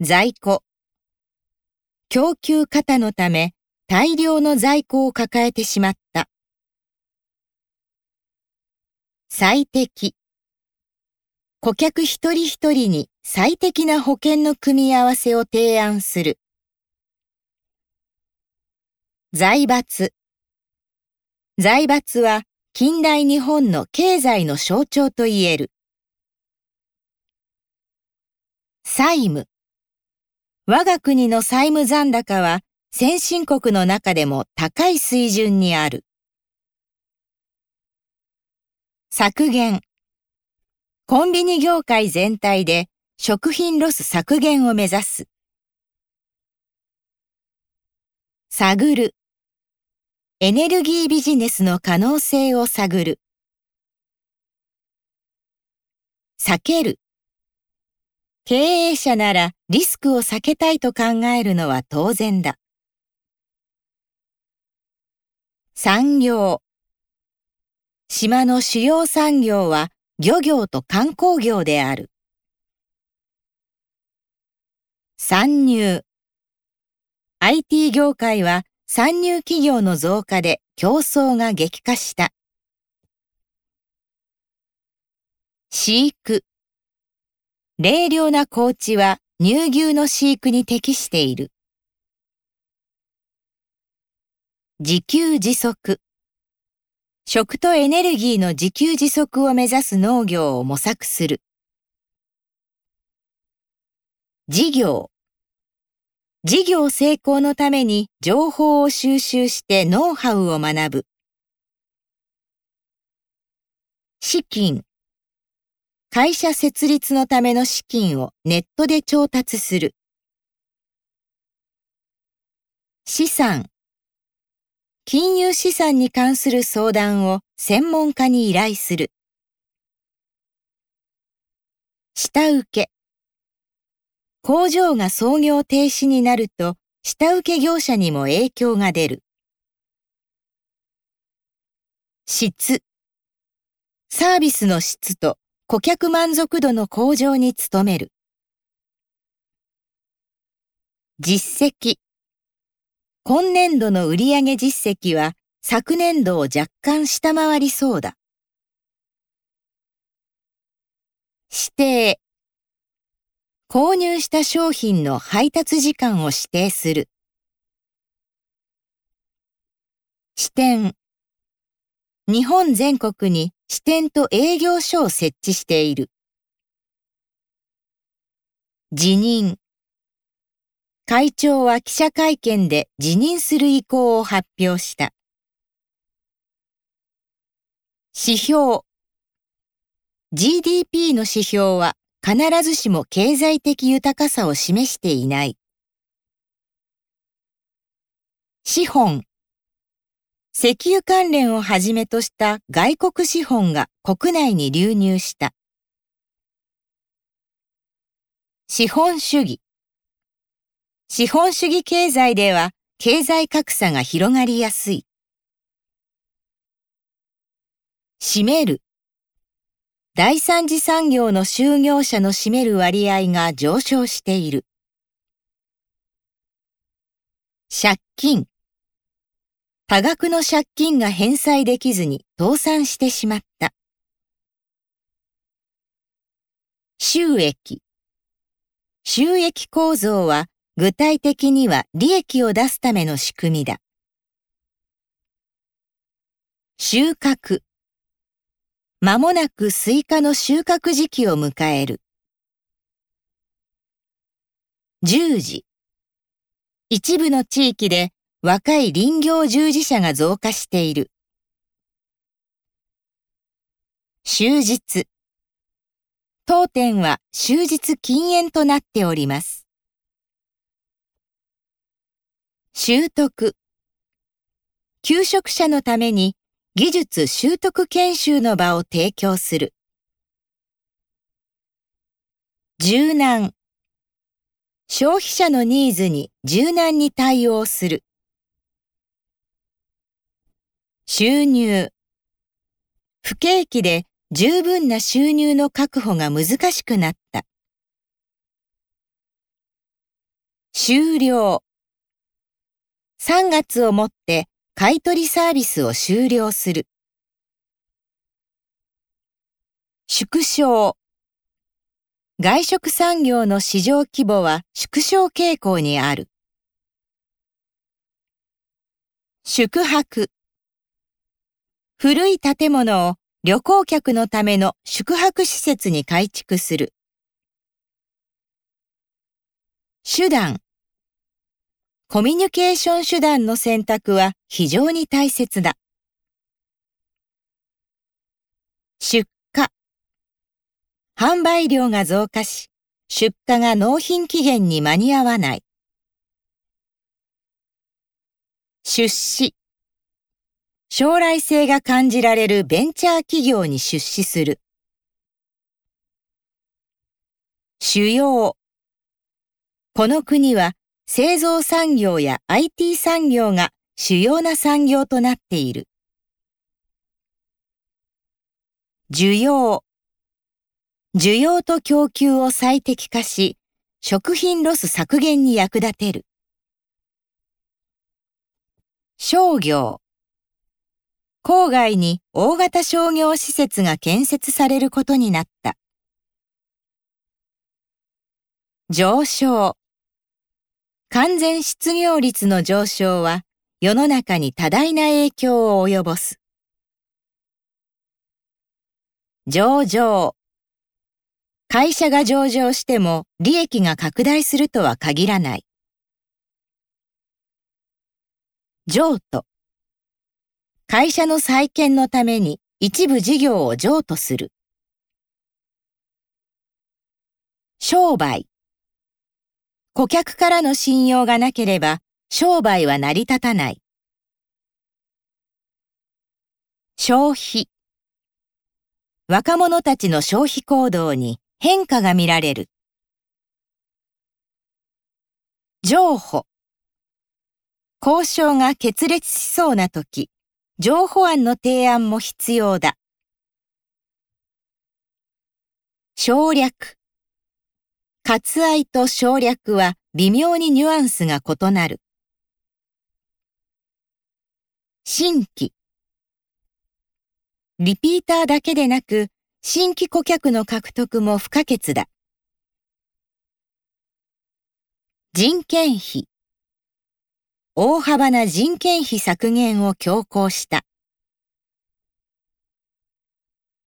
在庫。供給過多のため大量の在庫を抱えてしまった。最適。顧客一人一人に最適な保険の組み合わせを提案する。財閥。財閥は近代日本の経済の象徴と言える。債務。我が国の債務残高は先進国の中でも高い水準にある。削減。コンビニ業界全体で食品ロス削減を目指す。探る。エネルギービジネスの可能性を探る。避ける。経営者ならリスクを避けたいと考えるのは当然だ。産業。島の主要産業は漁業と観光業である。参入。IT 業界は参入企業の増加で競争が激化した。飼育。冷涼な高地は乳牛の飼育に適している。自給自足。食とエネルギーの自給自足を目指す農業を模索する。事業。事業成功のために情報を収集してノウハウを学ぶ。資金。会社設立のための資金をネットで調達する。資産。金融資産に関する相談を専門家に依頼する。下請け。工場が操業停止になると、下請け業者にも影響が出る。質。サービスの質と顧客満足度の向上に努める。実績。今年度の売上実績は昨年度を若干下回りそうだ。指定。購入した商品の配達時間を指定する。支店。日本全国に支店と営業所を設置している。辞任。会長は記者会見で辞任する意向を発表した。指標 GDP の指標は必ずしも経済的豊かさを示していない。資本石油関連をはじめとした外国資本が国内に流入した。資本主義資本主義経済では経済格差が広がりやすい。占める。第三次産業の就業者の占める割合が上昇している。借金。多額の借金が返済できずに倒産してしまった。収益。収益構造は具体的には利益を出すための仕組みだ。収穫。まもなくスイカの収穫時期を迎える。従事。一部の地域で若い林業従事者が増加している。終日。当店は終日禁煙となっております。習得。求職者のために技術習得研修の場を提供する。柔軟。消費者のニーズに柔軟に対応する。収入。不景気で十分な収入の確保が難しくなった。終了。3月をもって買取サービスを終了する。縮小。外食産業の市場規模は縮小傾向にある。宿泊。古い建物を旅行客のための宿泊施設に改築する。手段。コミュニケーション手段の選択は非常に大切だ。出荷。販売量が増加し、出荷が納品期限に間に合わない。出資。将来性が感じられるベンチャー企業に出資する。主要。この国は製造産業や IT 産業が主要な産業となっている。需要。需要と供給を最適化し、食品ロス削減に役立てる。商業。郊外に大型商業施設が建設されることになった。上昇。完全失業率の上昇は世の中に多大な影響を及ぼす。上場。会社が上場しても利益が拡大するとは限らない。譲渡。会社の再建のために一部事業を譲渡する。商売。顧客からの信用がなければ商売は成り立たない。消費。若者たちの消費行動に変化が見られる。情報。交渉が決裂しそうな時、情報案の提案も必要だ。省略。割愛と省略は微妙にニュアンスが異なる。新規。リピーターだけでなく、新規顧客の獲得も不可欠だ。人件費。大幅な人件費削減を強行した。